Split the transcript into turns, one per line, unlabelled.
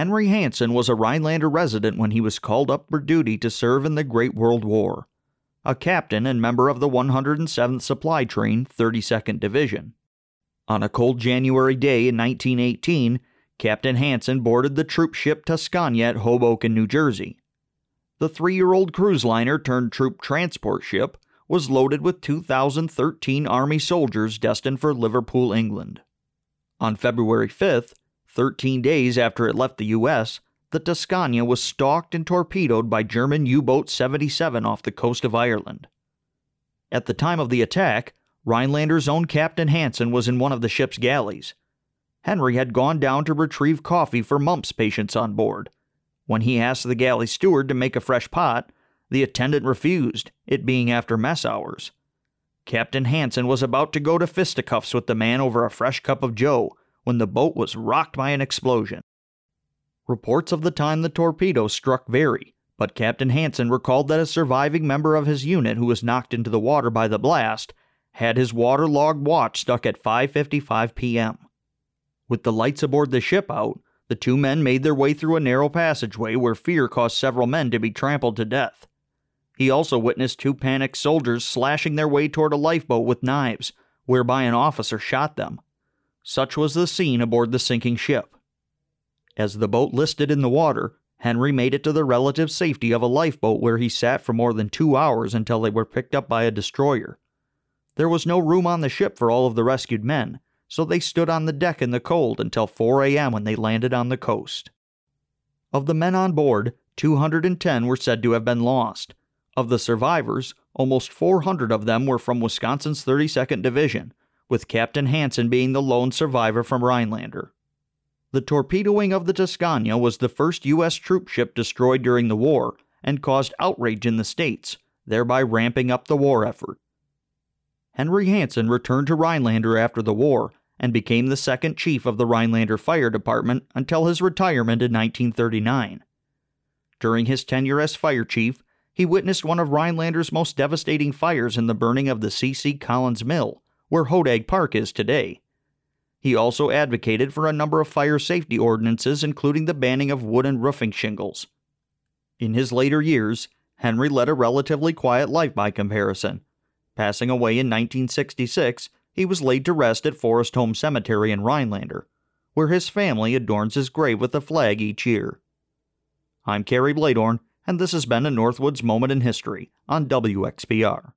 Henry Hanson was a Rhinelander resident when he was called up for duty to serve in the Great World War, a captain and member of the 107th Supply Train, 32nd Division. On a cold January day in 1918, Captain Hanson boarded the troop ship Tuscania at Hoboken, New Jersey. The three year old cruise liner turned troop transport ship was loaded with 2,013 Army soldiers destined for Liverpool, England. On February 5th, 13 days after it left the U.S., the Tuscania was stalked and torpedoed by German U boat 77 off the coast of Ireland. At the time of the attack, Rhinelander's own Captain Hanson was in one of the ship's galleys. Henry had gone down to retrieve coffee for mumps patients on board. When he asked the galley steward to make a fresh pot, the attendant refused, it being after mess hours. Captain Hanson was about to go to fisticuffs with the man over a fresh cup of joe when the boat was rocked by an explosion. Reports of the time the torpedo struck vary, but Captain Hanson recalled that a surviving member of his unit who was knocked into the water by the blast had his waterlogged watch stuck at 5:55 p.m. With the lights aboard the ship out, the two men made their way through a narrow passageway where fear caused several men to be trampled to death. He also witnessed two panicked soldiers slashing their way toward a lifeboat with knives, whereby an officer shot them. Such was the scene aboard the sinking ship. As the boat listed in the water, Henry made it to the relative safety of a lifeboat where he sat for more than two hours until they were picked up by a destroyer. There was no room on the ship for all of the rescued men, so they stood on the deck in the cold until 4 a.m. when they landed on the coast. Of the men on board, 210 were said to have been lost, of the survivors, almost 400 of them were from Wisconsin's 32nd Division, with Captain Hanson being the lone survivor from Rhinelander. The torpedoing of the Tuscania was the first U.S. troop ship destroyed during the war and caused outrage in the States, thereby ramping up the war effort. Henry Hanson returned to Rhinelander after the war and became the second chief of the Rhinelander Fire Department until his retirement in 1939. During his tenure as fire chief, he witnessed one of Rhinelander's most devastating fires in the burning of the C.C. Collins Mill, where Hodag Park is today. He also advocated for a number of fire safety ordinances, including the banning of wooden roofing shingles. In his later years, Henry led a relatively quiet life by comparison. Passing away in 1966, he was laid to rest at Forest Home Cemetery in Rhinelander, where his family adorns his grave with a flag each year. I'm Kerry Bladorn, and this has been a Northwoods Moment in History on WXPR.